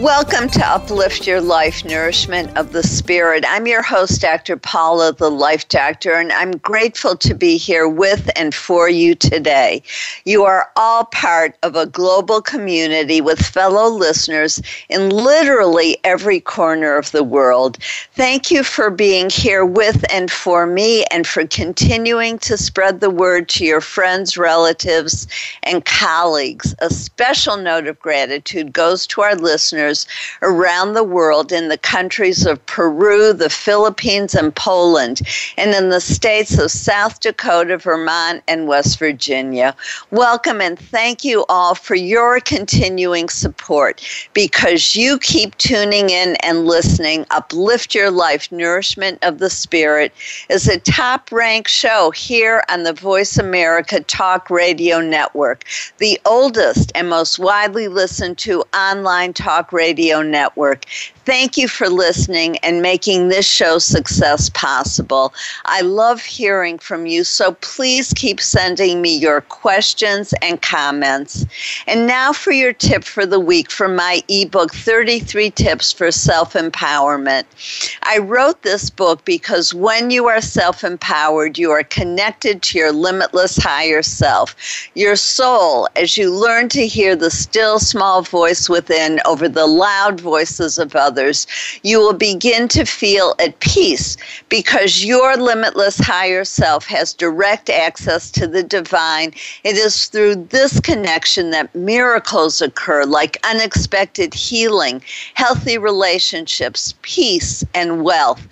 Welcome to Uplift Your Life Nourishment of the Spirit. I'm your host, Dr. Paula, the Life Doctor, and I'm grateful to be here with and for you today. You are all part of a global community with fellow listeners in literally every corner of the world. Thank you for being here with and for me and for continuing to spread the word to your friends, relatives, and colleagues. A special note of gratitude goes to our listeners around the world in the countries of Peru, the Philippines, and Poland, and in the states of South Dakota, Vermont, and West Virginia. Welcome and thank you all for your continuing support because you keep tuning in and listening. Uplift Your Life Nourishment of the Spirit is a top ranked show here on the Voice America Talk Radio Network, the oldest and most widely listened to online talk radio Radio Network. Thank you for listening and making this show success possible. I love hearing from you, so please keep sending me your questions and comments. And now for your tip for the week from my ebook 33 Tips for Self Empowerment. I wrote this book because when you are self empowered, you are connected to your limitless higher self. Your soul, as you learn to hear the still small voice within over the loud voices of others others, you will begin to feel at peace because your limitless higher self has direct access to the divine. It is through this connection that miracles occur, like unexpected healing, healthy relationships, peace, and wealth.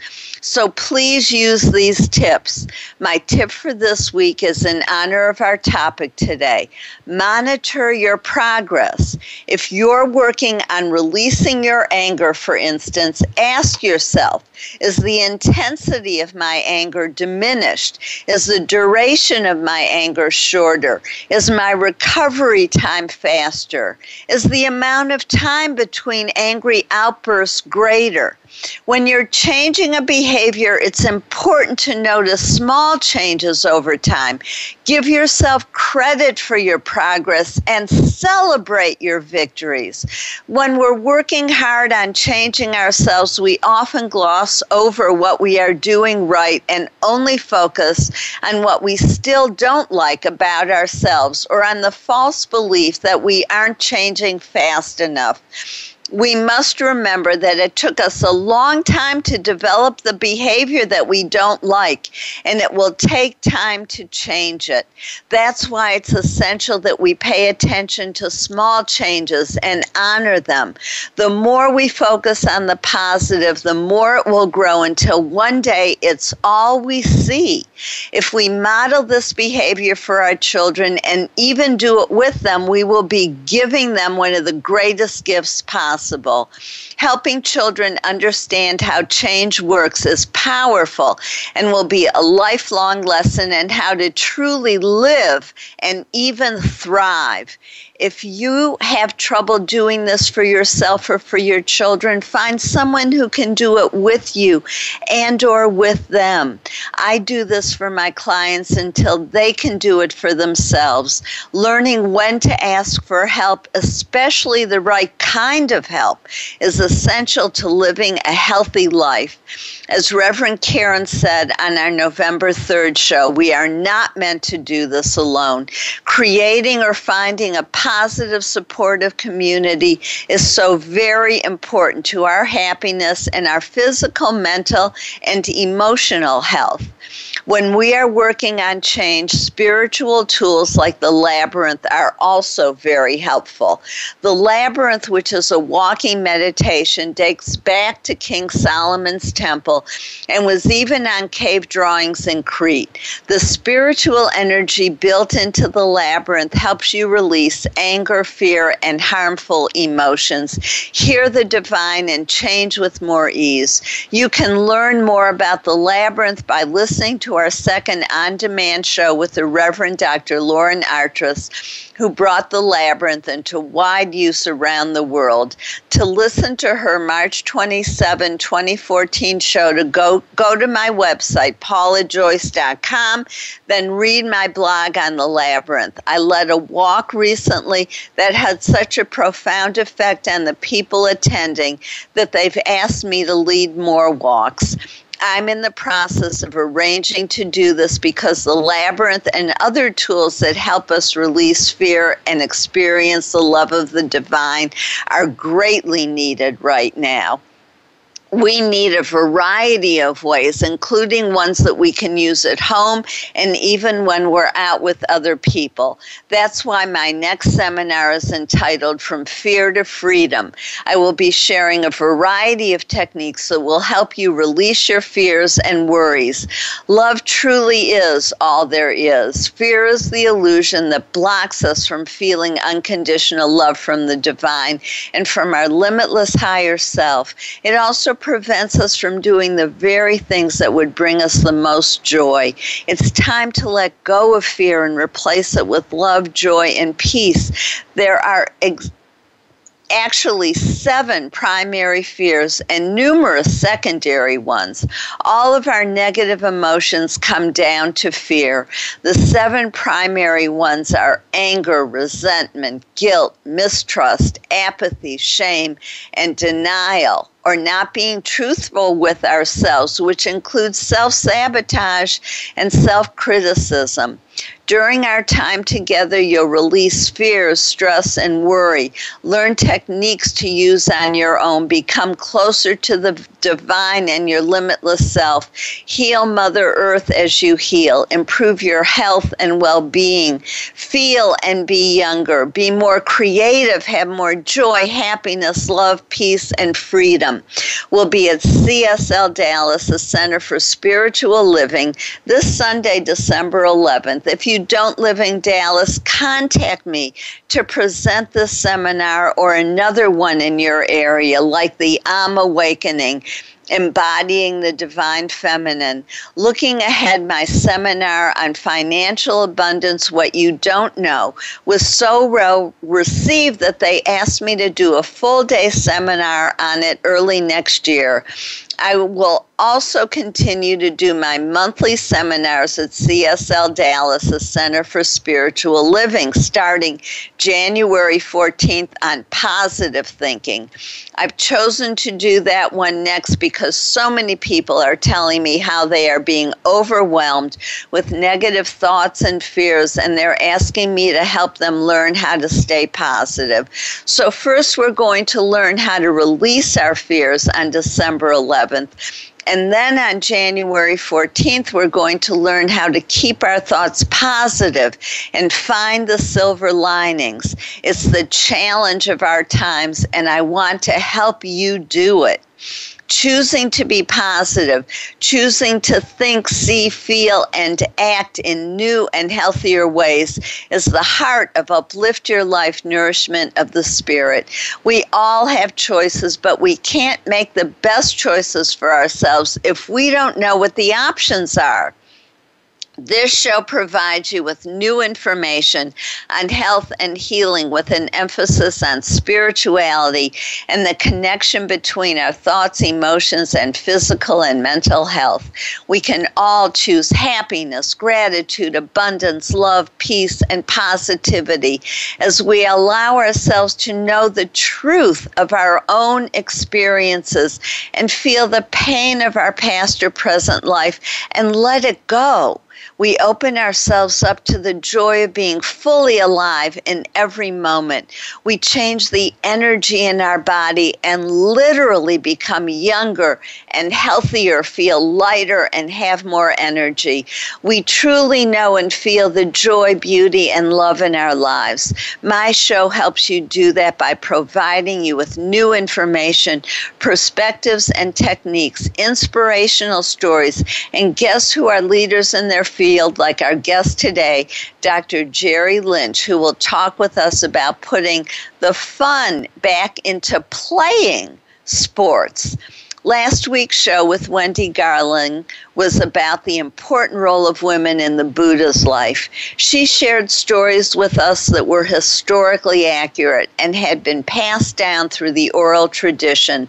So please use these tips. My tip for this week is in honor of our topic today. Monitor your progress. If you're working on releasing your anger, for instance, ask yourself Is the intensity of my anger diminished? Is the duration of my anger shorter? Is my recovery time faster? Is the amount of time between angry outbursts greater? When you're changing a behavior, it's important to notice small changes over time. Give yourself credit for your progress and celebrate your victories. When we're working hard on changing ourselves, we often gloss over what we are doing right and only focus on what we still don't like about ourselves or on the false belief that we aren't changing fast enough we must remember that it took us a long time to develop the behavior that we don't like, and it will take time to change it. That's why it's essential that we pay attention to small changes and honor them. The more we focus on the positive, the more it will grow until one day it's all we see. If we model this behavior for our children and even do it with them, we will be giving them one of the greatest gifts possible possible. Helping children understand how change works is powerful and will be a lifelong lesson in how to truly live and even thrive. If you have trouble doing this for yourself or for your children, find someone who can do it with you and or with them. I do this for my clients until they can do it for themselves. Learning when to ask for help, especially the right kind of help, is essential to living a healthy life. As Reverend Karen said on our November 3rd show, we are not meant to do this alone. Creating or finding a positive, supportive community is so very important to our happiness and our physical, mental, and emotional health. When we are working on change, spiritual tools like the labyrinth are also very helpful. The labyrinth, which is a walking meditation, dates back to King Solomon's temple and was even on cave drawings in Crete. The spiritual energy built into the labyrinth helps you release anger, fear, and harmful emotions. Hear the divine and change with more ease. You can learn more about the labyrinth by listening to our second on demand show with the Reverend Dr. Lauren Artress, who brought the labyrinth into wide use around the world. To listen to her March 27, 2014 show, to go, go to my website, paulajoyce.com, then read my blog on the labyrinth. I led a walk recently that had such a profound effect on the people attending that they've asked me to lead more walks. I'm in the process of arranging to do this because the labyrinth and other tools that help us release fear and experience the love of the divine are greatly needed right now we need a variety of ways, including ones that we can use at home and even when we're out with other people. That's why my next seminar is entitled From Fear to Freedom. I will be sharing a variety of techniques that will help you release your fears and worries. Love truly is all there is. Fear is the illusion that blocks us from feeling unconditional love from the divine and from our limitless higher self. It also prevents us from doing the very things that would bring us the most joy. It's time to let go of fear and replace it with love, joy, and peace. There are ex- actually seven primary fears and numerous secondary ones. All of our negative emotions come down to fear. The seven primary ones are anger, resentment, guilt, mistrust, apathy, shame, and denial or not being truthful with ourselves, which includes self sabotage and self criticism. During our time together, you'll release fears, stress, and worry. Learn techniques to use on your own. Become closer to the divine and your limitless self. Heal Mother Earth as you heal. Improve your health and well being. Feel and be younger. Be more creative. Have more joy, happiness, love, peace, and freedom. We'll be at CSL Dallas, the Center for Spiritual Living, this Sunday, December 11th. If you don't live in Dallas, contact me to present this seminar or another one in your area, like the I'm Awakening embodying the divine feminine. Looking ahead, my seminar on financial abundance, what you don't know, was so well received that they asked me to do a full day seminar on it early next year. I will also continue to do my monthly seminars at CSL Dallas, the Center for Spiritual Living, starting January 14th on positive thinking. I've chosen to do that one next because so many people are telling me how they are being overwhelmed with negative thoughts and fears, and they're asking me to help them learn how to stay positive. So, first, we're going to learn how to release our fears on December 11th. And then on January 14th, we're going to learn how to keep our thoughts positive and find the silver linings. It's the challenge of our times, and I want to help you do it choosing to be positive, choosing to think, see, feel, and act in new and healthier ways is the heart of Uplift Your Life Nourishment of the Spirit. We all have choices, but we can't make the best choices for ourselves if we don't know what the options are. This show provides you with new information on health and healing with an emphasis on spirituality and the connection between our thoughts, emotions, and physical and mental health. We can all choose happiness, gratitude, abundance, love, peace, and positivity as we allow ourselves to know the truth of our own experiences and feel the pain of our past or present life and let it go we open ourselves up to the joy of being fully alive in every moment. We change the energy in our body and literally become younger and healthier, feel lighter, and have more energy. We truly know and feel the joy, beauty, and love in our lives. My show helps you do that by providing you with new information, perspectives, and techniques, inspirational stories, and guests who are leaders in their field field, like our guest today, Dr. Jerry Lynch, who will talk with us about putting the fun back into playing sports. Last week's show with Wendy Garling was about the important role of women in the Buddha's life. She shared stories with us that were historically accurate and had been passed down through the oral tradition.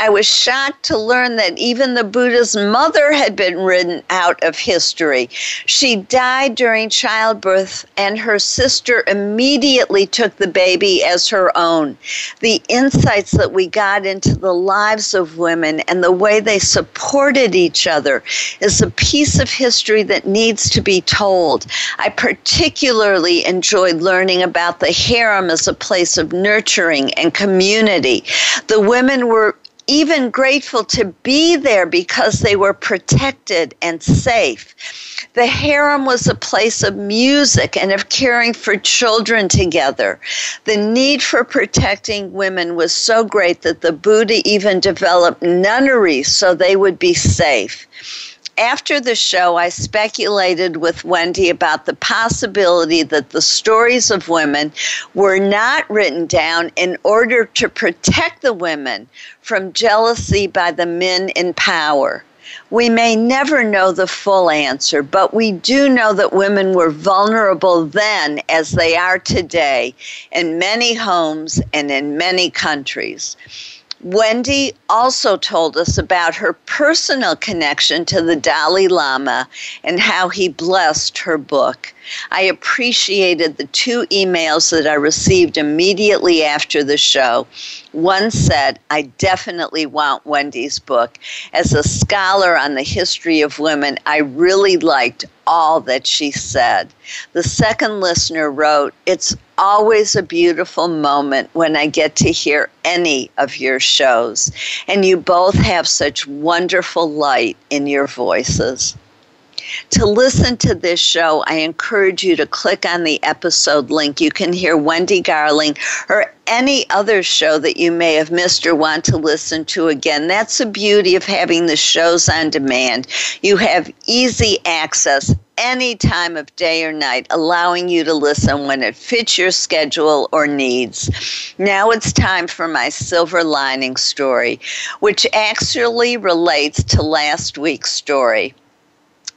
I was shocked to learn that even the Buddha's mother had been written out of history. She died during childbirth, and her sister immediately took the baby as her own. The insights that we got into the lives of women and the way they supported each other is a piece of history that needs to be told. I particularly enjoyed learning about the harem as a place of nurturing and community. The women were even grateful to be there because they were protected and safe. The harem was a place of music and of caring for children together. The need for protecting women was so great that the Buddha even developed nunneries so they would be safe after the show, I speculated with Wendy about the possibility that the stories of women were not written down in order to protect the women from jealousy by the men in power. We may never know the full answer, but we do know that women were vulnerable then as they are today in many homes and in many countries. Wendy also told us about her personal connection to the Dalai Lama and how he blessed her book. I appreciated the two emails that I received immediately after the show. One said, I definitely want Wendy's book. As a scholar on the history of women, I really liked all that she said. The second listener wrote, It's always a beautiful moment when I get to hear any of your shows, and you both have such wonderful light in your voices. To listen to this show, I encourage you to click on the episode link. You can hear Wendy Garling or any other show that you may have missed or want to listen to again. That's the beauty of having the shows on demand. You have easy access any time of day or night, allowing you to listen when it fits your schedule or needs. Now it's time for my silver lining story, which actually relates to last week's story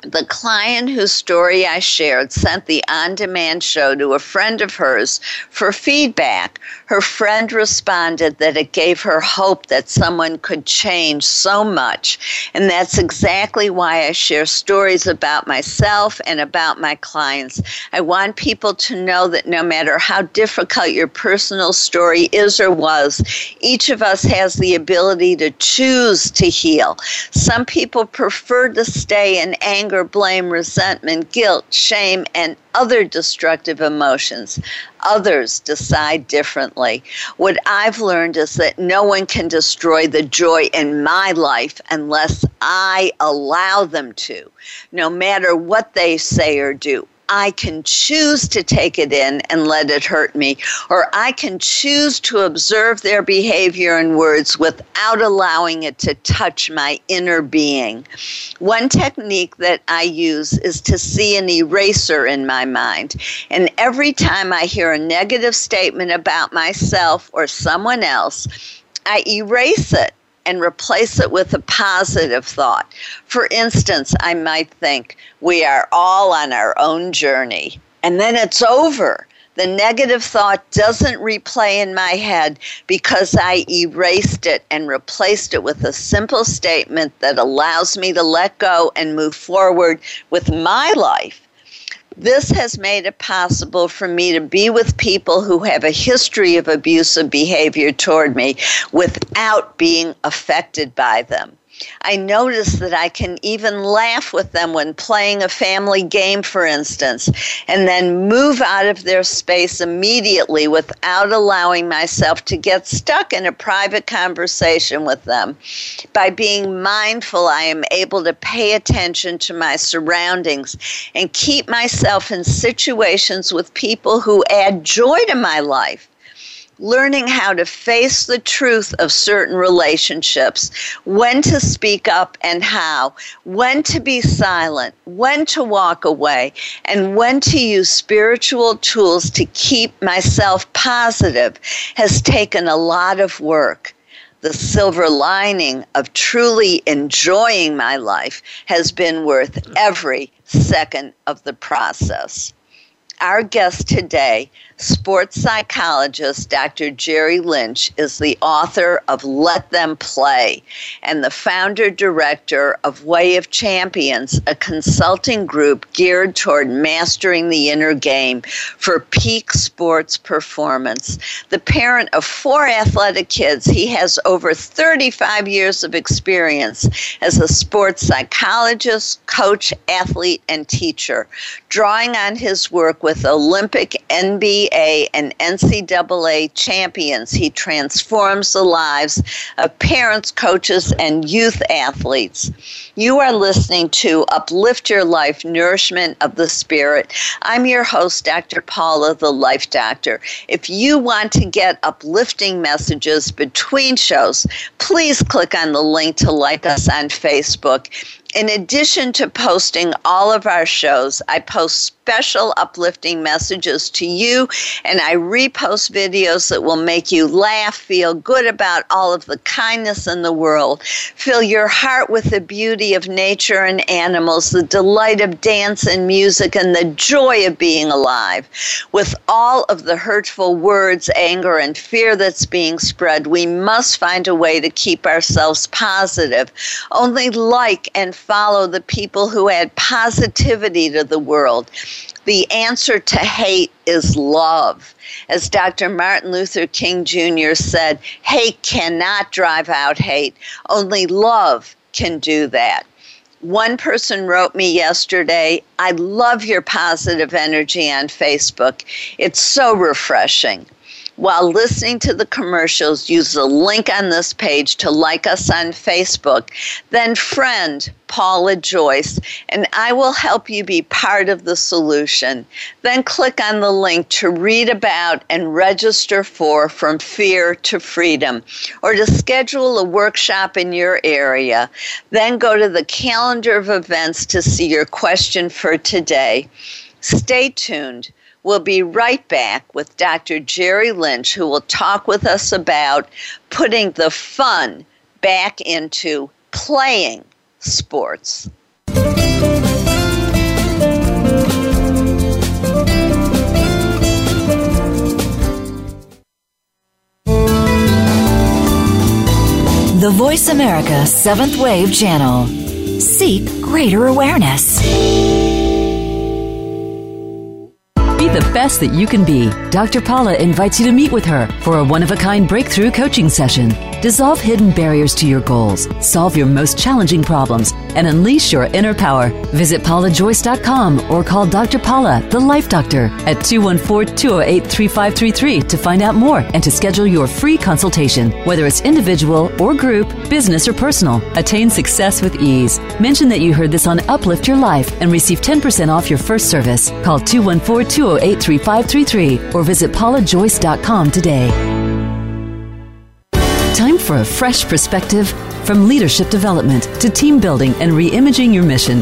the client whose story I shared sent the on demand show to a friend of hers for feedback. Her friend responded that it gave her hope that someone could change so much. And that's exactly why I share stories about myself and about my clients. I want people to know that no matter how difficult your personal story is or was, each of us has the ability to choose to heal. Some people prefer to stay in anger anger, blame, resentment, guilt, shame, and other destructive emotions. Others decide differently. What I've learned is that no one can destroy the joy in my life unless I allow them to, no matter what they say or do. I can choose to take it in and let it hurt me, or I can choose to observe their behavior and words without allowing it to touch my inner being. One technique that I use is to see an eraser in my mind. And every time I hear a negative statement about myself or someone else, I erase it and replace it with a positive thought. For instance, I might think, we are all on our own journey. And then it's over. The negative thought doesn't replay in my head because I erased it and replaced it with a simple statement that allows me to let go and move forward with my life this has made it possible for me to be with people who have a history of abusive behavior toward me without being affected by them. I notice that I can even laugh with them when playing a family game, for instance, and then move out of their space immediately without allowing myself to get stuck in a private conversation with them. By being mindful, I am able to pay attention to my surroundings and keep myself in situations with people who add joy to my life learning how to face the truth of certain relationships, when to speak up and how, when to be silent, when to walk away, and when to use spiritual tools to keep myself positive has taken a lot of work the silver lining of truly enjoying my life has been worth every second of the process. Our guest today sports psychologist Dr. Jerry Lynch is the author of Let Them Play and the founder director of Way of Champions, a consulting group geared toward mastering the inner game for peak sports performance. The parent of four athletic kids, he has over 35 years of experience as a sports psychologist, coach, athlete, and teacher, drawing on his work with Olympic, NBA, And NCAA champions. He transforms the lives of parents, coaches, and youth athletes. You are listening to Uplift Your Life Nourishment of the Spirit. I'm your host, Dr. Paula, the Life Doctor. If you want to get uplifting messages between shows, please click on the link to like us on Facebook in addition to posting all of our shows, I post special uplifting messages to you and I repost videos that will make you laugh, feel good about all of the kindness in the world, fill your heart with the beauty of nature and animals, the delight of dance and music, and the joy of being alive. With all of the hurtful words, anger, and fear that's being spread, we must find a way to keep ourselves positive. Only like and follow the people who add positivity to the world. The answer to hate is love. As Dr. Martin Luther King Jr. said, hate cannot drive out hate, only love can do that. One person wrote me yesterday, I love your positive energy on Facebook. It's so refreshing while listening to the commercials, use the link on this page to like us on Facebook. Then friend Paula Joyce, and I will help you be part of the solution. Then click on the link to read about and register for From Fear to Freedom, or to schedule a workshop in your area. Then go to the calendar of events to see your question for today. Stay tuned. We'll be right back with Dr. Jerry Lynch, who will talk with us about putting the fun back into playing sports. The Voice America Seventh Wave Channel. Seek greater awareness. The best that you can be. Dr. Paula invites you to meet with her for a one of a kind breakthrough coaching session. Dissolve hidden barriers to your goals, solve your most challenging problems, and unleash your inner power. Visit paulajoyce.com or call Dr. Paula, the Life Doctor, at 214 208 3533 to find out more and to schedule your free consultation, whether it's individual or group, business or personal. Attain success with ease. Mention that you heard this on Uplift Your Life and receive 10% off your first service. Call 214 208 3533 or visit paulajoyce.com today. Time for a fresh perspective from leadership development to team building and reimagining your mission.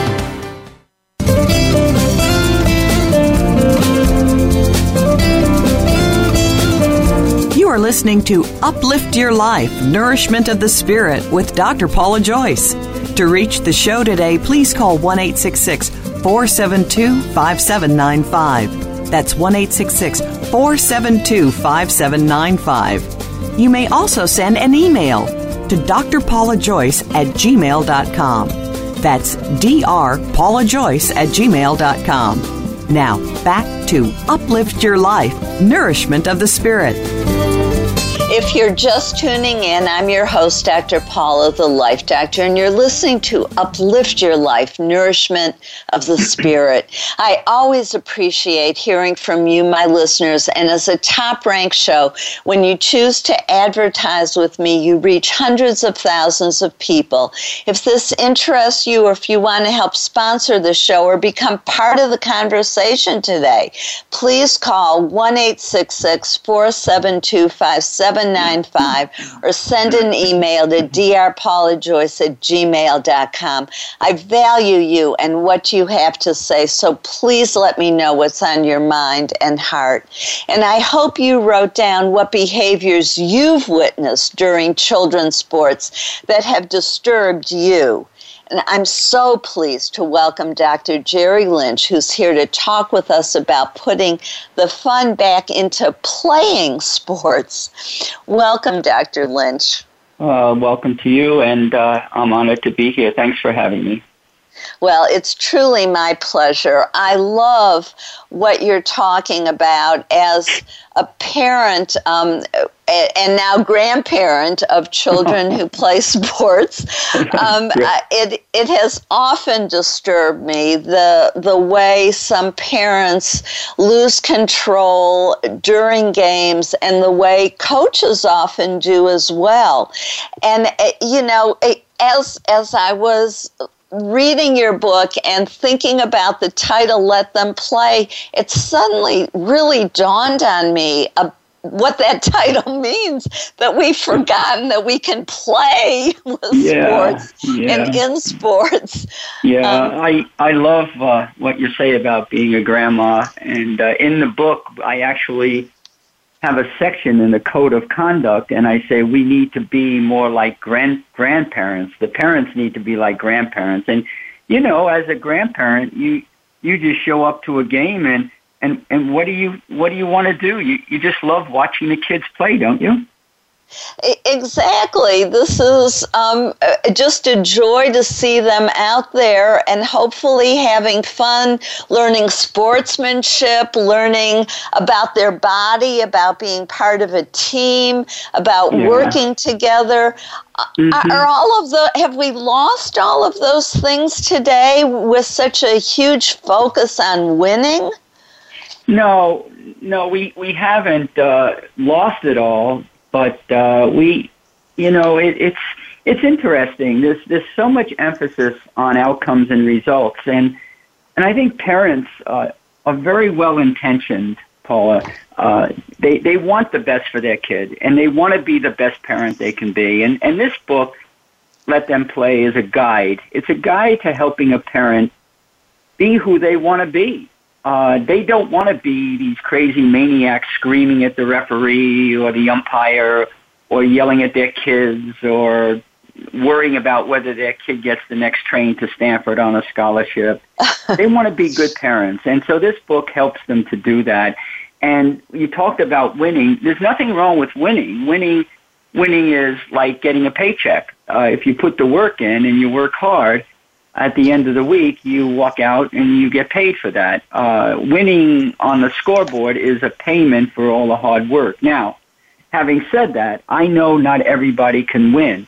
are listening to Uplift Your Life Nourishment of the Spirit with Dr. Paula Joyce. To reach the show today, please call 1 472 5795. That's 1 472 5795. You may also send an email to drpaulajoyce at gmail.com. That's drpaulajoyce at gmail.com. Now, back to Uplift Your Life Nourishment of the Spirit. If you're just tuning in, I'm your host, Dr. Paula, the Life Doctor, and you're listening to Uplift Your Life Nourishment of the Spirit. I always appreciate hearing from you, my listeners, and as a top ranked show, when you choose to advertise with me, you reach hundreds of thousands of people. If this interests you, or if you want to help sponsor the show or become part of the conversation today, please call 1 472 795 or send an email to drpaulajoyce at gmail.com. I value you and what you have to say, so please let me know what's on your mind and heart. And I hope you wrote down what behaviors you've witnessed during children's sports that have disturbed you. And I'm so pleased to welcome Dr. Jerry Lynch, who's here to talk with us about putting the fun back into playing sports. Welcome, Dr. Lynch. Uh, welcome to you, and uh, I'm honored to be here. Thanks for having me. Well, it's truly my pleasure. I love what you're talking about as a parent um, and now grandparent of children who play sports. Um, it it has often disturbed me the the way some parents lose control during games and the way coaches often do as well. And eh, you know, eh, as as I was reading your book and thinking about the title let them play it suddenly really dawned on me what that title means that we've forgotten that we can play with yeah, sports yeah. and in sports yeah um, i i love uh, what you say about being a grandma and uh, in the book i actually have a section in the code of conduct and I say we need to be more like grand grandparents. The parents need to be like grandparents. And you know, as a grandparent, you you just show up to a game and and and what do you what do you want to do? You you just love watching the kids play, don't you? Exactly. This is um, uh, just a joy to see them out there and hopefully having fun, learning sportsmanship, learning about their body, about being part of a team, about yeah. working together. Uh, mm-hmm. Are all of the have we lost all of those things today with such a huge focus on winning? No, no, we we haven't uh, lost it all but uh, we, you know, it, it's it's interesting. There's there's so much emphasis on outcomes and results, and and I think parents uh, are very well intentioned. Paula, uh, they they want the best for their kid, and they want to be the best parent they can be. And and this book, Let Them Play, is a guide. It's a guide to helping a parent be who they want to be uh, they don't want to be these crazy maniacs screaming at the referee or the umpire or yelling at their kids or worrying about whether their kid gets the next train to Stanford on a scholarship. they want to be good parents. And so this book helps them to do that. And you talked about winning. There's nothing wrong with winning. Winning winning is like getting a paycheck. Uh, if you put the work in and you work hard, at the end of the week, you walk out and you get paid for that. Uh, winning on the scoreboard is a payment for all the hard work. Now, having said that, I know not everybody can win.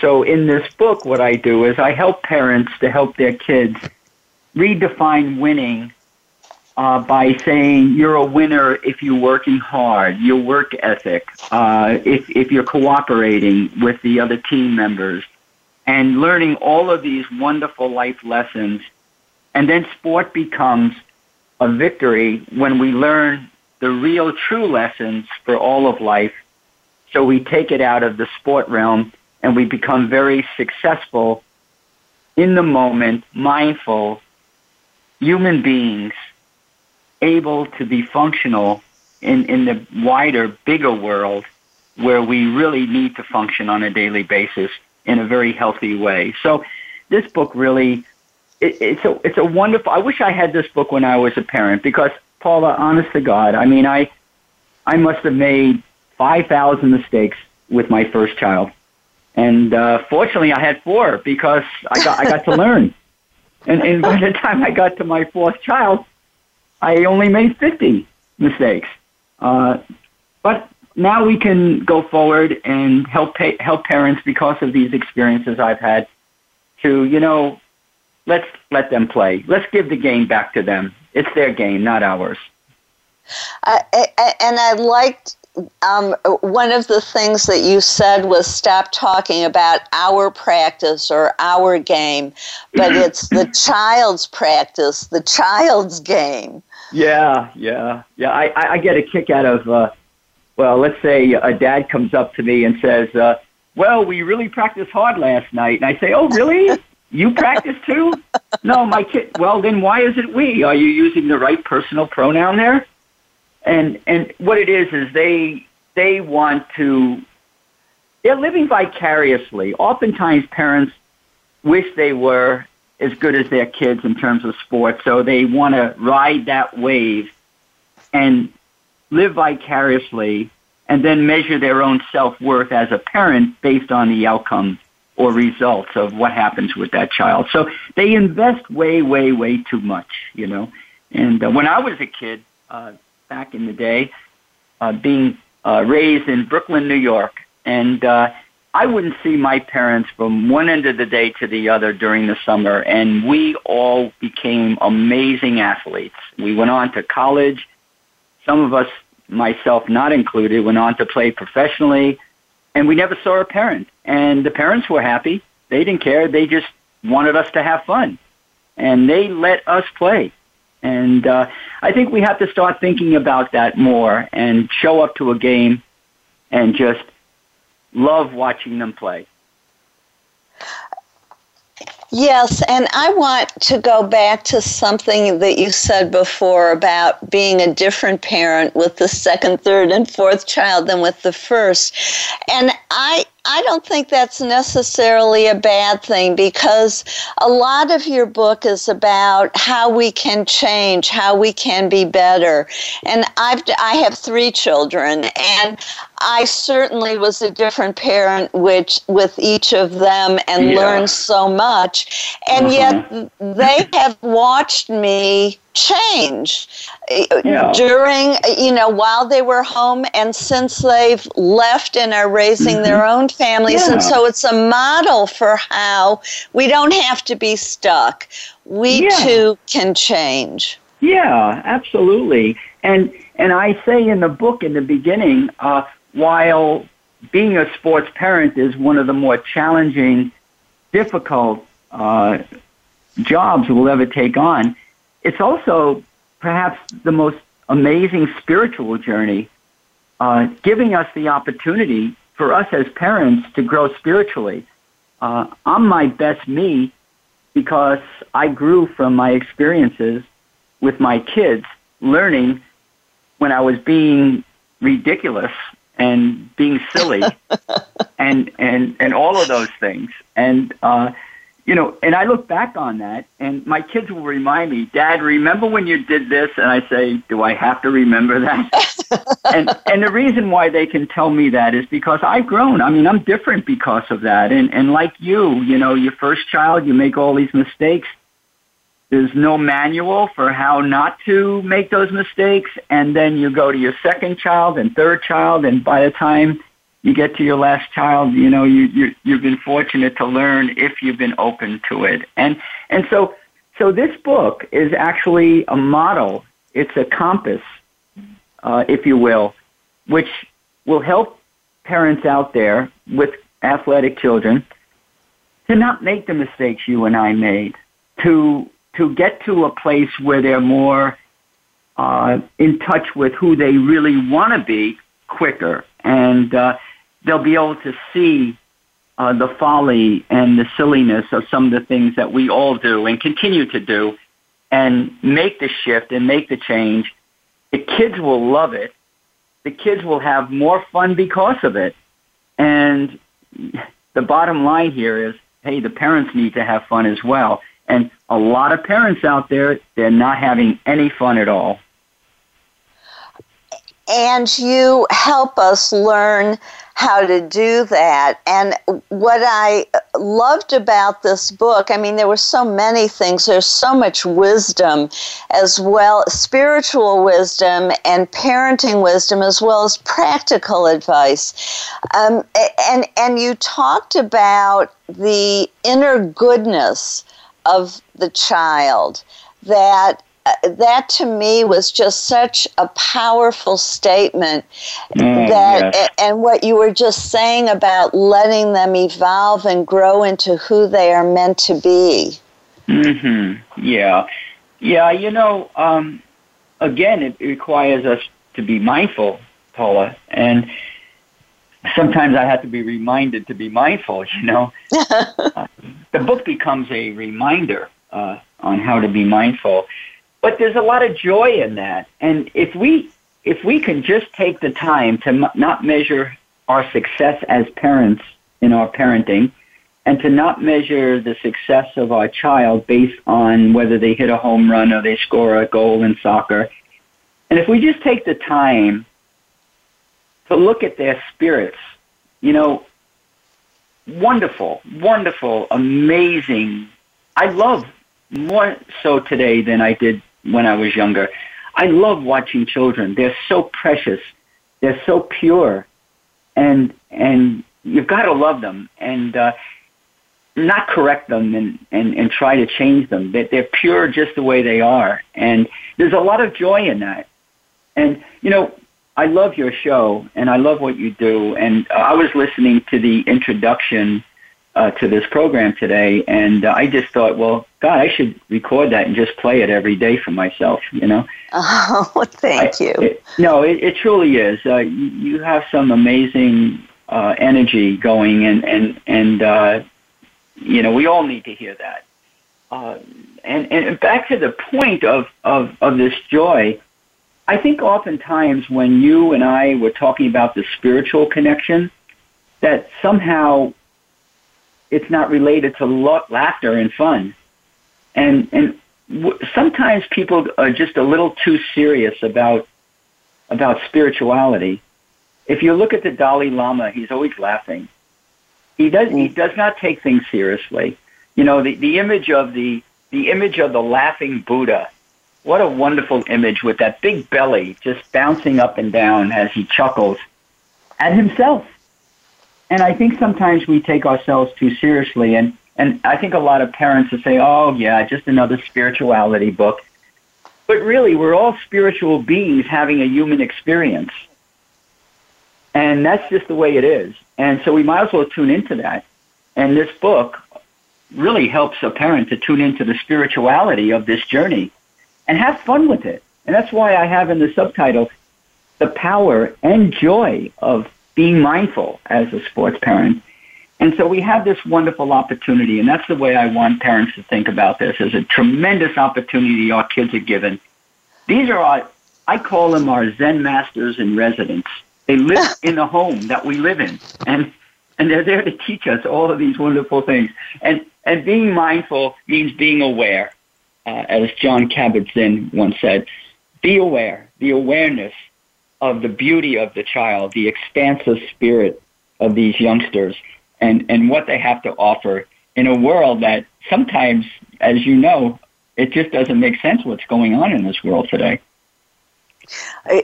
So in this book, what I do is I help parents to help their kids redefine winning uh, by saying you're a winner if you're working hard, your work ethic, uh, if, if you're cooperating with the other team members, and learning all of these wonderful life lessons. And then sport becomes a victory when we learn the real true lessons for all of life. So we take it out of the sport realm and we become very successful in the moment, mindful human beings able to be functional in, in the wider, bigger world where we really need to function on a daily basis in a very healthy way. So this book really, it, it's a, it's a wonderful, I wish I had this book when I was a parent because Paula, honest to God, I mean, I, I must have made 5,000 mistakes with my first child. And uh, fortunately, I had four because I got I got to learn. And, and by the time I got to my fourth child, I only made 50 mistakes. Uh, but now we can go forward and help pay, help parents because of these experiences I've had to, you know, let's let them play. Let's give the game back to them. It's their game, not ours. Uh, and I liked um, one of the things that you said was stop talking about our practice or our game, but it's the child's practice, the child's game. Yeah, yeah, yeah. I, I get a kick out of, uh, well, let's say a dad comes up to me and says, uh, well, we really practiced hard last night. And I say, oh, really? You practice too? no, my kid. Well, then why is it we? Are you using the right personal pronoun there? And and what it is is they they want to. They're living vicariously. Oftentimes, parents wish they were as good as their kids in terms of sports. So they want to ride that wave and live vicariously and then measure their own self-worth as a parent based on the outcomes or results of what happens with that child. So they invest way, way, way too much, you know. And uh, when I was a kid, uh, back in the day, uh, being uh, raised in Brooklyn, New York, and uh, I wouldn't see my parents from one end of the day to the other during the summer, and we all became amazing athletes. We went on to college. Some of us, myself not included, went on to play professionally, and we never saw a parent. And the parents were happy. They didn't care. They just wanted us to have fun, and they let us play. And uh, I think we have to start thinking about that more and show up to a game and just love watching them play. Yes, and I want to go back to something that you said before about being a different parent with the second, third, and fourth child than with the first. And I I don't think that's necessarily a bad thing because a lot of your book is about how we can change, how we can be better. And I've I have three children, and I certainly was a different parent which with each of them and yeah. learned so much. And mm-hmm. yet they have watched me change yeah. during you know while they were home and since they've left and are raising mm-hmm. their own families yeah. and so it's a model for how we don't have to be stuck we yeah. too can change yeah absolutely and and i say in the book in the beginning uh, while being a sports parent is one of the more challenging difficult uh, jobs we'll ever take on it's also perhaps the most amazing spiritual journey, uh, giving us the opportunity for us as parents to grow spiritually. Uh, I'm my best me because I grew from my experiences with my kids, learning when I was being ridiculous and being silly and and and all of those things and uh you know, and I look back on that, and my kids will remind me, Dad, remember when you did this? And I say, Do I have to remember that? and and the reason why they can tell me that is because I've grown. I mean, I'm different because of that. And and like you, you know, your first child, you make all these mistakes. There's no manual for how not to make those mistakes, and then you go to your second child and third child, and by the time you get to your last child, you know, you, you you've been fortunate to learn if you've been open to it. And and so so this book is actually a model it's a compass, uh, if you will, which will help parents out there with athletic children to not make the mistakes you and I made, to to get to a place where they're more uh, in touch with who they really want to be quicker, and uh, they'll be able to see uh, the folly and the silliness of some of the things that we all do and continue to do, and make the shift and make the change. The kids will love it. The kids will have more fun because of it. And the bottom line here is, hey, the parents need to have fun as well. And a lot of parents out there, they're not having any fun at all. And you help us learn how to do that. And what I loved about this book, I mean, there were so many things. There's so much wisdom as well, spiritual wisdom and parenting wisdom, as well as practical advice. Um, and, and you talked about the inner goodness of the child that that to me was just such a powerful statement mm, that yes. and what you were just saying about letting them evolve and grow into who they are meant to be. Mhm yeah. Yeah you know um again it requires us to be mindful paula and sometimes i have to be reminded to be mindful you know? Uh, the book becomes a reminder uh, on how to be mindful but there's a lot of joy in that. And if we if we can just take the time to m- not measure our success as parents in our parenting and to not measure the success of our child based on whether they hit a home run or they score a goal in soccer. And if we just take the time to look at their spirits, you know, wonderful, wonderful, amazing. I love more so today than I did when I was younger. I love watching children. They're so precious. They're so pure, and and you've got to love them and uh, not correct them and, and and try to change them. That they're pure just the way they are, and there's a lot of joy in that. And you know, I love your show, and I love what you do. And uh, I was listening to the introduction uh, to this program today, and uh, I just thought, well, God, I should record that and just play it every day for myself. You know. Oh, thank I, you. It, no, it, it truly is. Uh, you, you have some amazing uh, energy going, and and and uh, you know we all need to hear that. Uh, and and back to the point of of of this joy. I think oftentimes when you and I were talking about the spiritual connection, that somehow it's not related to laughter and fun. And and w- sometimes people are just a little too serious about about spirituality. If you look at the Dalai Lama, he's always laughing. He does he mm. does not take things seriously. You know, the, the image of the the image of the laughing Buddha. What a wonderful image with that big belly just bouncing up and down as he chuckles at himself. And I think sometimes we take ourselves too seriously. And, and I think a lot of parents will say, oh, yeah, just another spirituality book. But really, we're all spiritual beings having a human experience. And that's just the way it is. And so we might as well tune into that. And this book really helps a parent to tune into the spirituality of this journey and have fun with it. And that's why I have in the subtitle the power and joy of being mindful as a sports parent. And so we have this wonderful opportunity, and that's the way I want parents to think about this as a tremendous opportunity our kids are given. These are our, I call them our Zen masters in residence. They live in the home that we live in, and and they're there to teach us all of these wonderful things. And and being mindful means being aware, uh, as Jon Kabat-Zinn once said. Be aware. The awareness of the beauty of the child, the expansive spirit of these youngsters, and, and what they have to offer in a world that sometimes, as you know, it just doesn't make sense what's going on in this world today.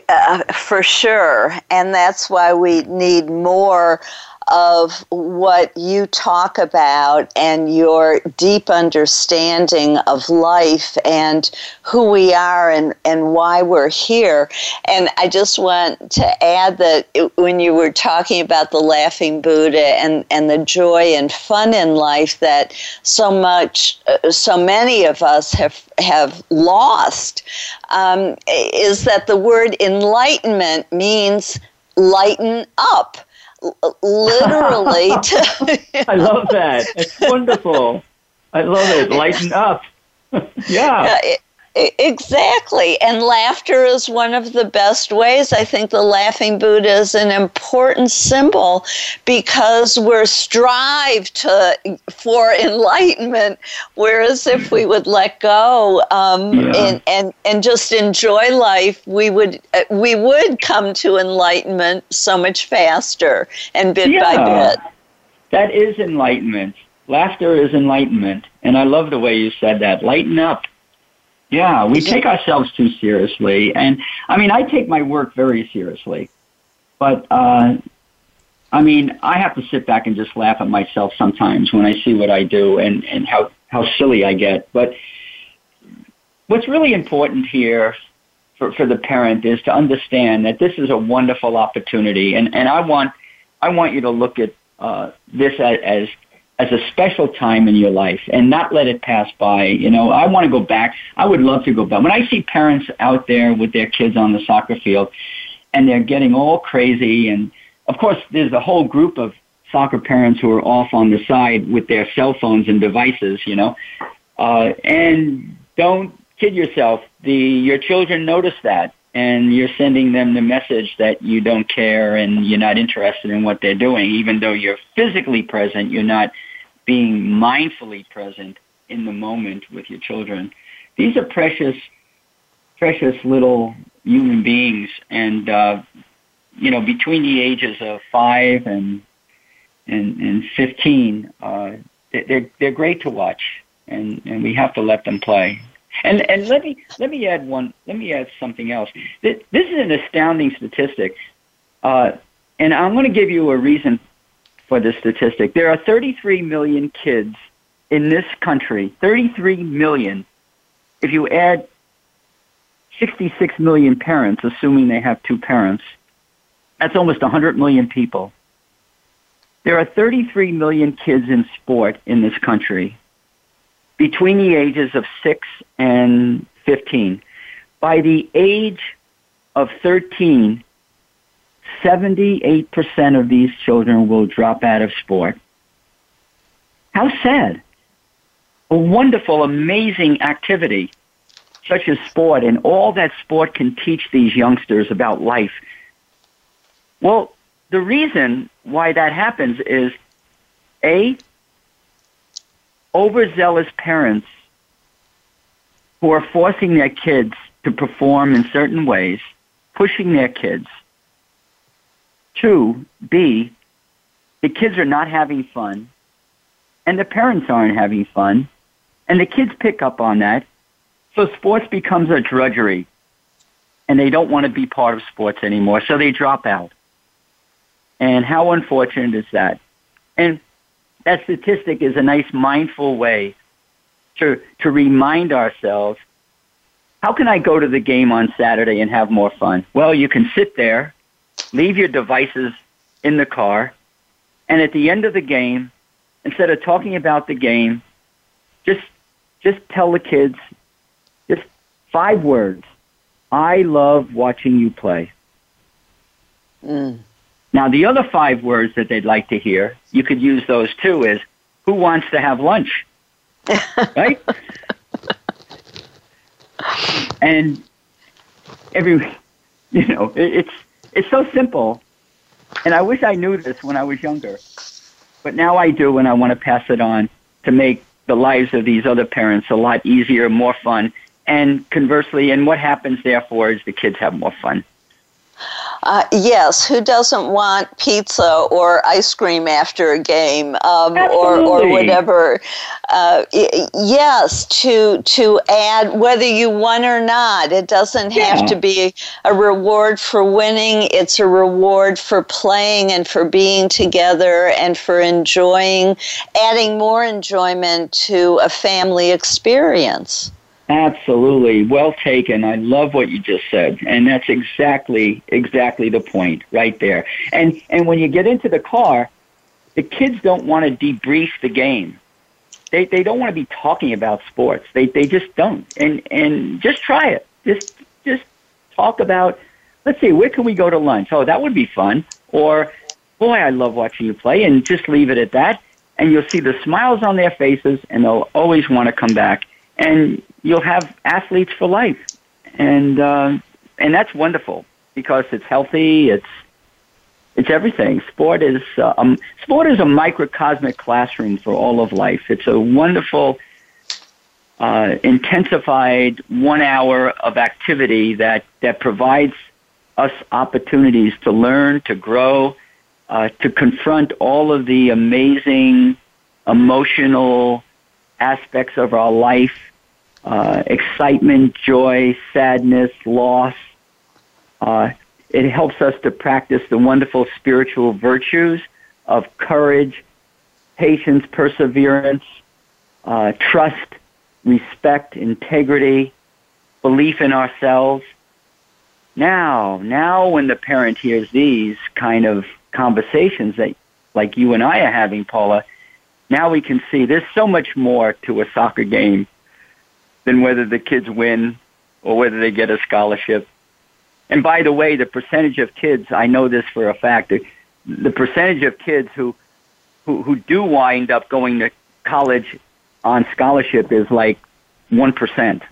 Uh, for sure. And that's why we need more of what you talk about and your deep understanding of life and who we are and, and why we're here. And I just want to add that when you were talking about the laughing Buddha and, and the joy and fun in life that so much, uh, so many of us have, have lost, um, is that the word enlightenment means lighten up literally to I love that. It's wonderful. I love it. Lighten up. yeah. It, Exactly. And laughter is one of the best ways. I think the laughing Buddha is an important symbol because we're strive to for enlightenment. Whereas if we would let go um, yeah. and, and and just enjoy life, we would uh, we would come to enlightenment so much faster and bit yeah. by bit. That is enlightenment. Laughter is enlightenment. And I love the way you said that. Lighten up. Yeah, we take ourselves too seriously. And I mean, I take my work very seriously. But, uh, I mean, I have to sit back and just laugh at myself sometimes when I see what I do and, and how, how silly I get. But what's really important here for, for the parent is to understand that this is a wonderful opportunity. And, and I want, I want you to look at uh, this as, as as a special time in your life and not let it pass by. You know, I want to go back. I would love to go back. When I see parents out there with their kids on the soccer field and they're getting all crazy and of course there's a whole group of soccer parents who are off on the side with their cell phones and devices, you know. Uh, and don't kid yourself. The your children notice that and you're sending them the message that you don't care and you're not interested in what they're doing even though you're physically present, you're not being mindfully present in the moment with your children. These are precious, precious little human beings, and uh, you know, between the ages of five and and, and fifteen, uh, they're they're great to watch, and and we have to let them play. And and let me let me add one. Let me add something else. This, is an astounding statistic, uh, and I'm going to give you a reason for this statistic. There are 33 million kids in this country, 33 million. If you add 66 million parents, assuming they have two parents, that's almost 100 million people. There are 33 million kids in sport in this country between the ages of 6 and 15. By the age of 13, 78% of these children will drop out of sport. How sad. A wonderful, amazing activity such as sport and all that sport can teach these youngsters about life. Well, the reason why that happens is A, overzealous parents who are forcing their kids to perform in certain ways, pushing their kids, Two, B, the kids are not having fun, and the parents aren't having fun, and the kids pick up on that. So sports becomes a drudgery, and they don't want to be part of sports anymore, so they drop out. And how unfortunate is that? And that statistic is a nice mindful way to, to remind ourselves, how can I go to the game on Saturday and have more fun? Well, you can sit there leave your devices in the car, and at the end of the game, instead of talking about the game, just just tell the kids just five words. I love watching you play. Mm. Now, the other five words that they'd like to hear, you could use those too, is who wants to have lunch? right? and every, you know, it, it's it's so simple. And I wish I knew this when I was younger. But now I do, and I want to pass it on to make the lives of these other parents a lot easier, more fun. And conversely, and what happens therefore is the kids have more fun. Uh, yes, who doesn't want pizza or ice cream after a game um, or, or whatever? Uh, yes, to to add whether you won or not. It doesn't have to be a reward for winning. It's a reward for playing and for being together and for enjoying, adding more enjoyment to a family experience. Absolutely. Well taken. I love what you just said. And that's exactly exactly the point right there. And and when you get into the car, the kids don't want to debrief the game. They they don't want to be talking about sports. They they just don't. And and just try it. Just just talk about let's see, where can we go to lunch? Oh, that would be fun. Or boy, I love watching you play and just leave it at that. And you'll see the smiles on their faces and they'll always want to come back. And you'll have athletes for life, and uh, and that's wonderful because it's healthy. It's it's everything. Sport is uh, um, sport is a microcosmic classroom for all of life. It's a wonderful, uh, intensified one hour of activity that that provides us opportunities to learn, to grow, uh, to confront all of the amazing emotional aspects of our life uh, excitement, joy, sadness, loss. Uh, it helps us to practice the wonderful spiritual virtues of courage, patience, perseverance, uh, trust, respect, integrity, belief in ourselves. Now, now when the parent hears these kind of conversations that like you and I are having, Paula, now we can see there's so much more to a soccer game than whether the kids win or whether they get a scholarship. And by the way, the percentage of kids, I know this for a fact, the percentage of kids who, who, who do wind up going to college on scholarship is like 1%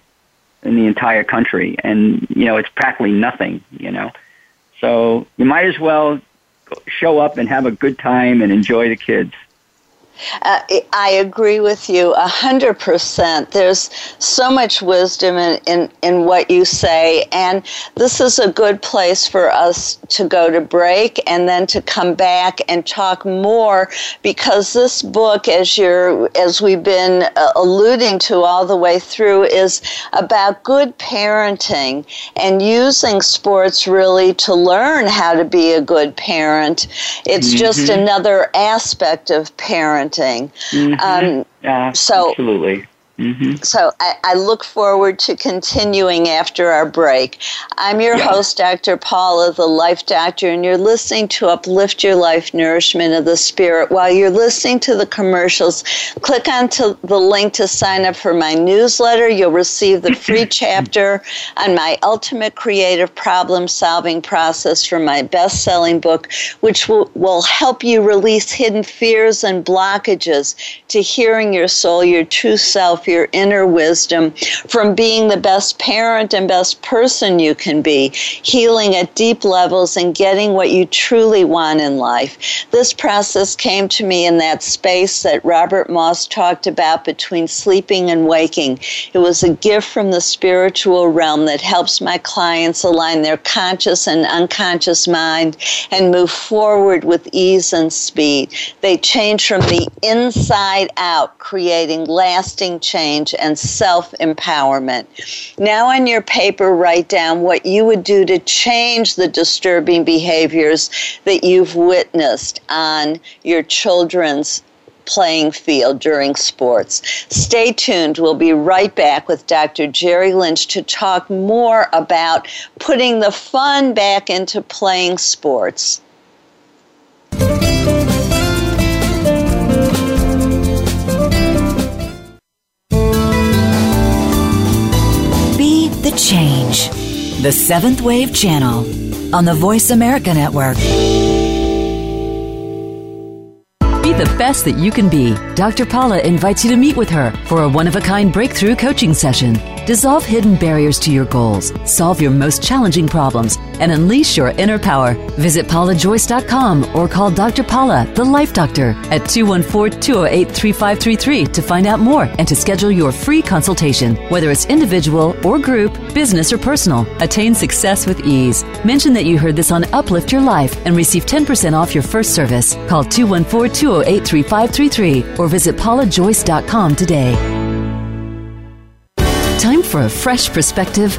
in the entire country. And, you know, it's practically nothing, you know. So you might as well show up and have a good time and enjoy the kids. Uh, I agree with you a hundred percent. There's so much wisdom in, in, in what you say, and this is a good place for us to go to break and then to come back and talk more because this book, as you're as we've been uh, alluding to all the way through, is about good parenting and using sports really to learn how to be a good parent. It's mm-hmm. just another aspect of parenting parenting. Mm-hmm. Um, yeah, so, absolutely. Mm-hmm. So I, I, look forward to continuing after our break. I'm your yeah. host, Dr. Paula, the Life Doctor, and you're listening to Uplift Your Life Nourishment of the Spirit. While you're listening to the commercials, click onto the link to sign up for my newsletter. You'll receive the free chapter on my ultimate creative problem solving process from my best selling book, which will, will help you release hidden fears and blockages to hearing your soul, your true self your inner wisdom, from being the best parent and best person you can be, healing at deep levels and getting what you truly want in life. This process came to me in that space that Robert Moss talked about between sleeping and waking. It was a gift from the spiritual realm that helps my clients align their conscious and unconscious mind and move forward with ease and speed. They change from the inside out, creating lasting change change and self empowerment. Now, on your paper, write down what you would do to change the disturbing behaviors that you've witnessed on your children's playing field during sports. Stay tuned. We'll be right back with Dr. Jerry Lynch to talk more about putting the fun back into playing sports. The change. The Seventh Wave Channel on the Voice America Network. Be the best that you can be. Dr. Paula invites you to meet with her for a one of a kind breakthrough coaching session. Dissolve hidden barriers to your goals, solve your most challenging problems, and unleash your inner power. Visit paulajoyce.com or call Dr. Paula, the Life Doctor, at 214 208 3533 to find out more and to schedule your free consultation. Whether it's individual or group, business or personal, attain success with ease. Mention that you heard this on Uplift Your Life and receive 10% off your first service. Call 214 208 3533 or visit paulajoyce.com today. Time for a fresh perspective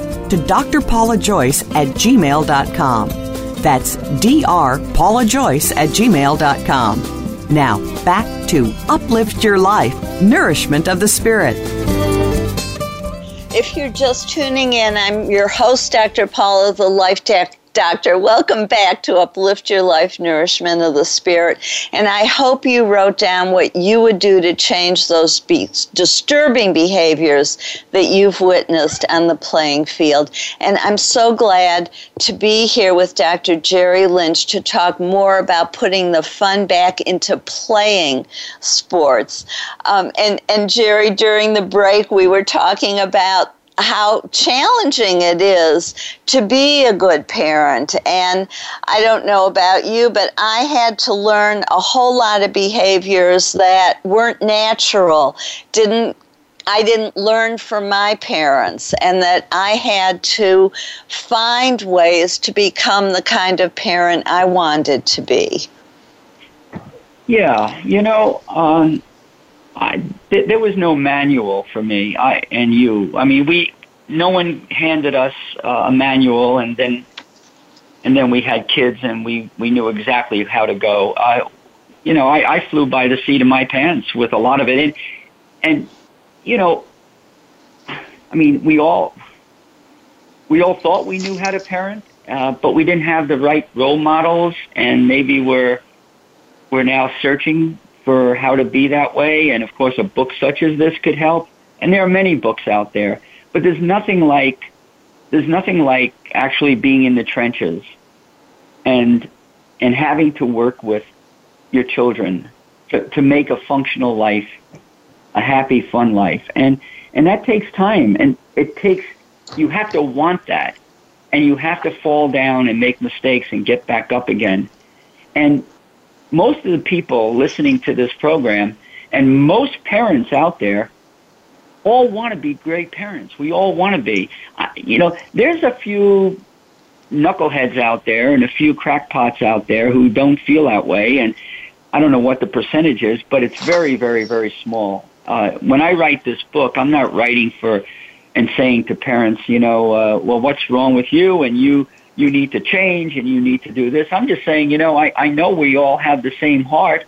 to drpaulajoyce at gmail.com. That's drpaulajoyce at gmail.com. Now, back to Uplift Your Life, Nourishment of the Spirit. If you're just tuning in, I'm your host, Dr. Paula, the Life Tech Doctor, welcome back to Uplift Your Life Nourishment of the Spirit. And I hope you wrote down what you would do to change those beats, disturbing behaviors that you've witnessed on the playing field. And I'm so glad to be here with Dr. Jerry Lynch to talk more about putting the fun back into playing sports. Um, and, and Jerry, during the break, we were talking about how challenging it is to be a good parent. And I don't know about you, but I had to learn a whole lot of behaviors that weren't natural, didn't I didn't learn from my parents, and that I had to find ways to become the kind of parent I wanted to be. Yeah, you know, um, I, th- there was no manual for me. I and you. I mean, we no one handed us uh, a manual, and then and then we had kids, and we we knew exactly how to go. I, you know, I, I flew by the seat of my pants with a lot of it, and and you know, I mean, we all we all thought we knew how to parent, uh, but we didn't have the right role models, and maybe we're we're now searching for how to be that way. And of course, a book such as this could help. And there are many books out there, but there's nothing like there's nothing like actually being in the trenches and and having to work with your children to, to make a functional life, a happy, fun life. And and that takes time and it takes you have to want that and you have to fall down and make mistakes and get back up again. And most of the people listening to this program and most parents out there all want to be great parents. We all want to be. You know, there's a few knuckleheads out there and a few crackpots out there who don't feel that way. And I don't know what the percentage is, but it's very, very, very small. Uh, when I write this book, I'm not writing for and saying to parents, you know, uh, well, what's wrong with you? And you you need to change and you need to do this. I'm just saying, you know, I, I know we all have the same heart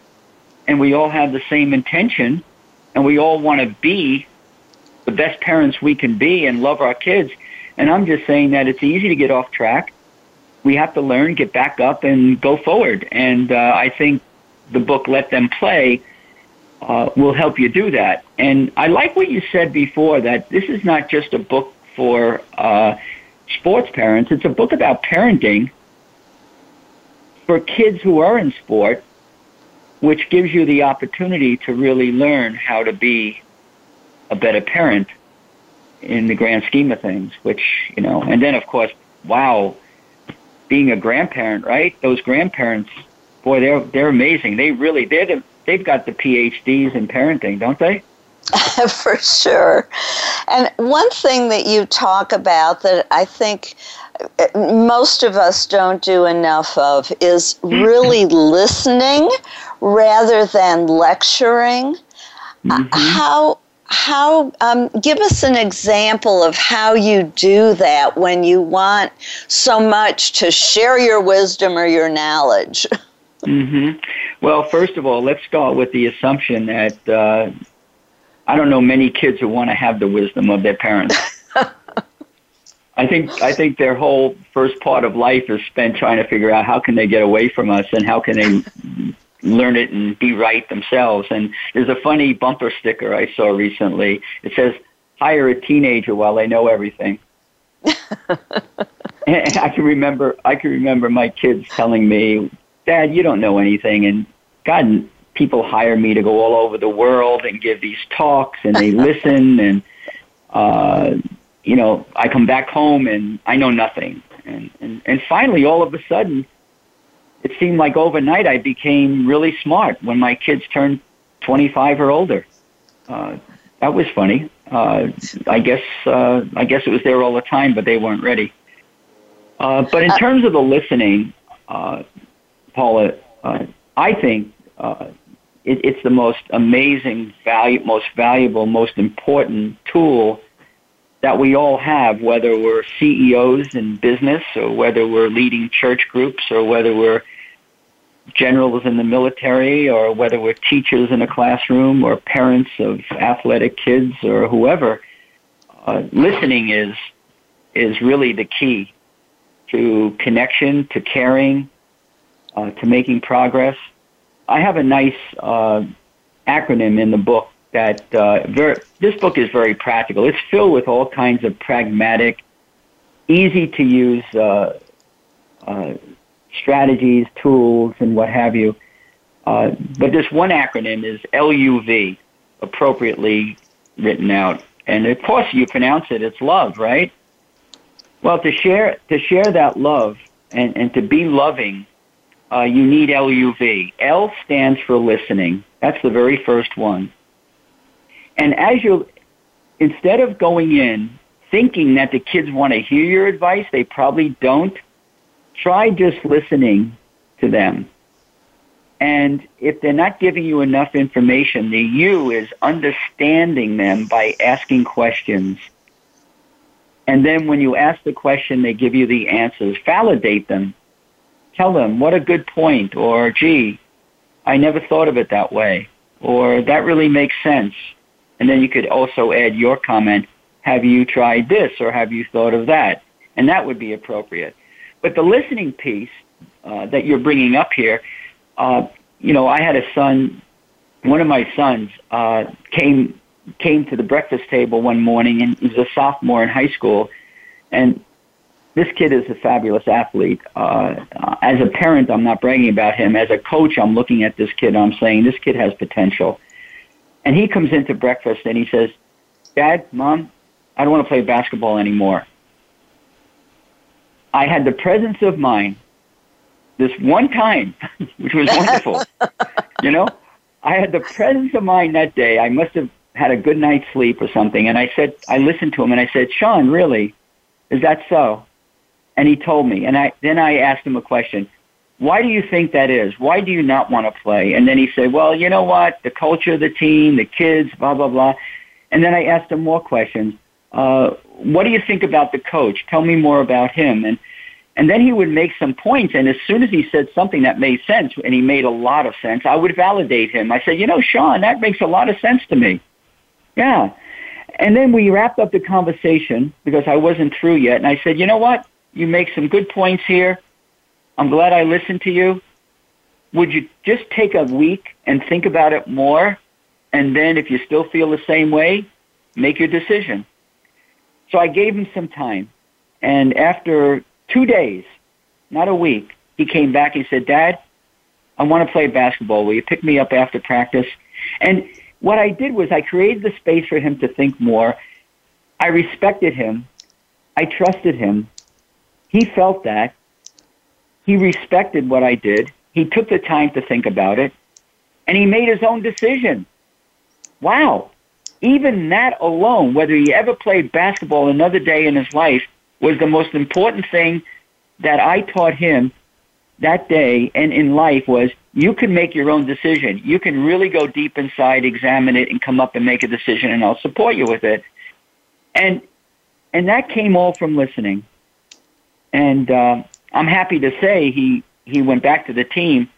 and we all have the same intention and we all want to be the best parents we can be and love our kids. And I'm just saying that it's easy to get off track. We have to learn, get back up, and go forward. And uh, I think the book "Let Them Play" uh, will help you do that. And I like what you said before that this is not just a book for uh, sports parents. It's a book about parenting for kids who are in sport, which gives you the opportunity to really learn how to be a better parent in the grand scheme of things, which, you know, and then of course, wow, being a grandparent, right? Those grandparents, boy, they're, they're amazing. They really, they're the, they've got the PhDs in parenting, don't they? For sure. And one thing that you talk about that I think most of us don't do enough of is really listening rather than lecturing. Mm-hmm. How how um, give us an example of how you do that when you want so much to share your wisdom or your knowledge mm-hmm. well first of all let's start with the assumption that uh, i don't know many kids who want to have the wisdom of their parents I think I think their whole first part of life is spent trying to figure out how can they get away from us and how can they learn it and be right themselves. And there's a funny bumper sticker I saw recently. It says, "Hire a teenager while they know everything." and I can remember I can remember my kids telling me, "Dad, you don't know anything," and God, people hire me to go all over the world and give these talks, and they listen and. Uh, you know, I come back home and I know nothing. And, and, and finally, all of a sudden, it seemed like overnight I became really smart when my kids turned 25 or older. Uh, that was funny. Uh, I guess uh, I guess it was there all the time, but they weren't ready. Uh, but in uh, terms of the listening, uh, Paula, uh, I think uh, it, it's the most amazing, value, most valuable, most important tool that we all have, whether we're CEOs in business or whether we're leading church groups or whether we're generals in the military or whether we're teachers in a classroom or parents of athletic kids or whoever, uh, listening is is really the key to connection, to caring, uh, to making progress. I have a nice uh, acronym in the book that uh, very, this book is very practical. It's filled with all kinds of pragmatic, easy to use uh, uh, strategies, tools, and what have you. Uh, but this one acronym is LUV, appropriately written out. And of course, you pronounce it, it's love, right? Well, to share, to share that love and, and to be loving, uh, you need LUV. L stands for listening. That's the very first one. And as you, instead of going in thinking that the kids want to hear your advice, they probably don't try just listening to them. And if they're not giving you enough information, the you is understanding them by asking questions. And then when you ask the question, they give you the answers. Validate them. Tell them, what a good point, or gee, I never thought of it that way, or that really makes sense. And then you could also add your comment, have you tried this, or have you thought of that? And that would be appropriate. But the listening piece uh, that you're bringing up here, uh, you know, I had a son. One of my sons uh, came came to the breakfast table one morning, and he was a sophomore in high school, and this kid is a fabulous athlete. Uh, as a parent, I'm not bragging about him. As a coach, I'm looking at this kid. And I'm saying this kid has potential. And he comes into breakfast and he says, "Dad, Mom, I don't want to play basketball anymore." I had the presence of mind this one time, which was wonderful. you know, I had the presence of mind that day. I must have had a good night's sleep or something. And I said, I listened to him and I said, Sean, really? Is that so? And he told me. And I, then I asked him a question. Why do you think that is? Why do you not want to play? And then he said, well, you know what? The culture of the team, the kids, blah, blah, blah. And then I asked him more questions. Uh, what do you think about the coach? Tell me more about him. And and then he would make some points, and as soon as he said something that made sense, and he made a lot of sense, I would validate him. I said, you know, Sean, that makes a lot of sense to me. Yeah. And then we wrapped up the conversation because I wasn't through yet, and I said, you know what? You make some good points here. I'm glad I listened to you. Would you just take a week and think about it more? And then if you still feel the same way, make your decision. So I gave him some time. And after two days, not a week, he came back and said, Dad, I want to play basketball. Will you pick me up after practice? And what I did was I created the space for him to think more. I respected him. I trusted him. He felt that. He respected what I did. He took the time to think about it. And he made his own decision. Wow even that alone, whether he ever played basketball another day in his life, was the most important thing that I taught him that day and in life was you can make your own decision. You can really go deep inside, examine it, and come up and make a decision, and I'll support you with it. And and that came all from listening. And uh, I'm happy to say he he went back to the team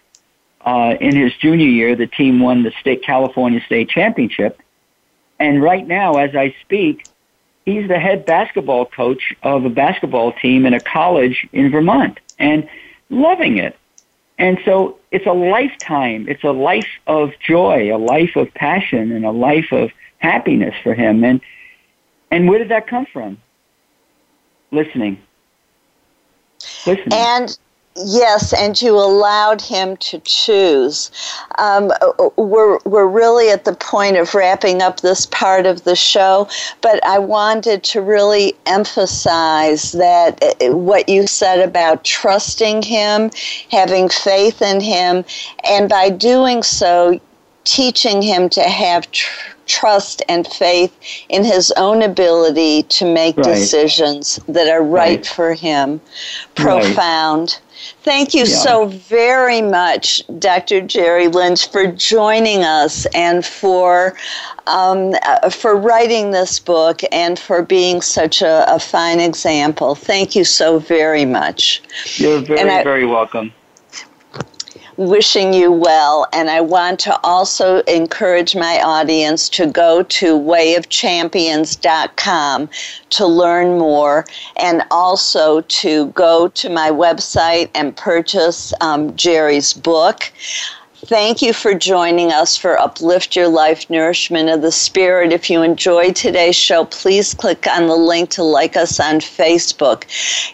uh, in his junior year. The team won the state California state championship, and right now, as I speak, he's the head basketball coach of a basketball team in a college in Vermont, and loving it. And so it's a lifetime. It's a life of joy, a life of passion, and a life of happiness for him. And and where did that come from? Listening. And Yes, and you allowed him to choose. Um, we're, we're really at the point of wrapping up this part of the show, but I wanted to really emphasize that uh, what you said about trusting him, having faith in him, and by doing so, teaching him to have tr- trust and faith in his own ability to make right. decisions that are right, right. for him. Profound. Right. Thank you yeah. so very much, Dr. Jerry Lynch, for joining us and for um, uh, for writing this book and for being such a, a, fine example. Thank you so very much. You're very, I, very welcome wishing you well. And I want to also encourage my audience to go to wayofchampions.com to learn more and also to go to my website and purchase um, Jerry's book. Thank you for joining us for Uplift Your Life Nourishment of the Spirit. If you enjoyed today's show, please click on the link to like us on Facebook.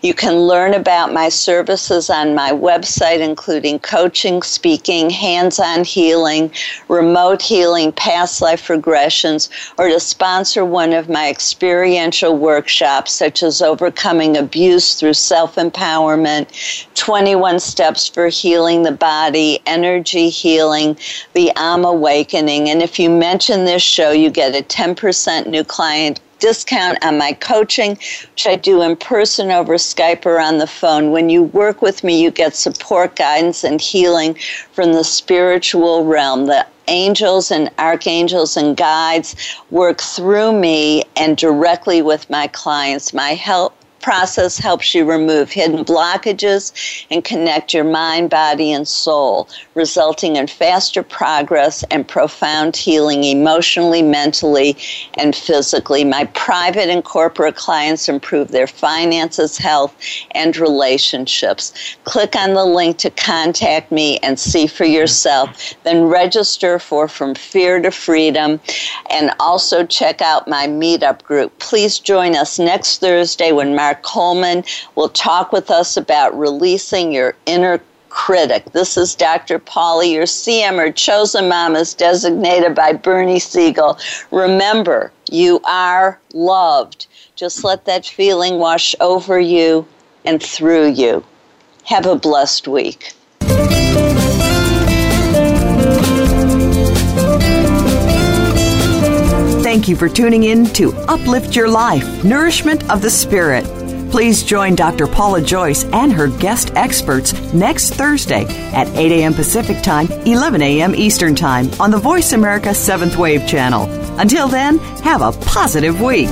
You can learn about my services on my website, including coaching, speaking, hands on healing, remote healing, past life regressions, or to sponsor one of my experiential workshops, such as overcoming abuse through self empowerment, 21 steps for healing the body, energy healing, the I'm Awakening. And if you mention this show, you get a 10% new client discount on my coaching, which I do in person over Skype or on the phone. When you work with me, you get support, guidance, and healing from the spiritual realm. The angels and archangels and guides work through me and directly with my clients. My help process helps you remove hidden blockages and connect your mind, body, and soul, resulting in faster progress and profound healing emotionally, mentally, and physically. My private and corporate clients improve their finances, health, and relationships. Click on the link to contact me and see for yourself. Then register for From Fear to Freedom and also check out my meetup group. Please join us next Thursday when Mark Mark Coleman will talk with us about releasing your inner critic. This is Dr. Paula, your CM or chosen mom is designated by Bernie Siegel. Remember, you are loved. Just let that feeling wash over you and through you. Have a blessed week. Thank you for tuning in to Uplift Your Life Nourishment of the Spirit. Please join Dr. Paula Joyce and her guest experts next Thursday at 8 a.m. Pacific Time, 11 a.m. Eastern Time on the Voice America 7th Wave channel. Until then, have a positive week.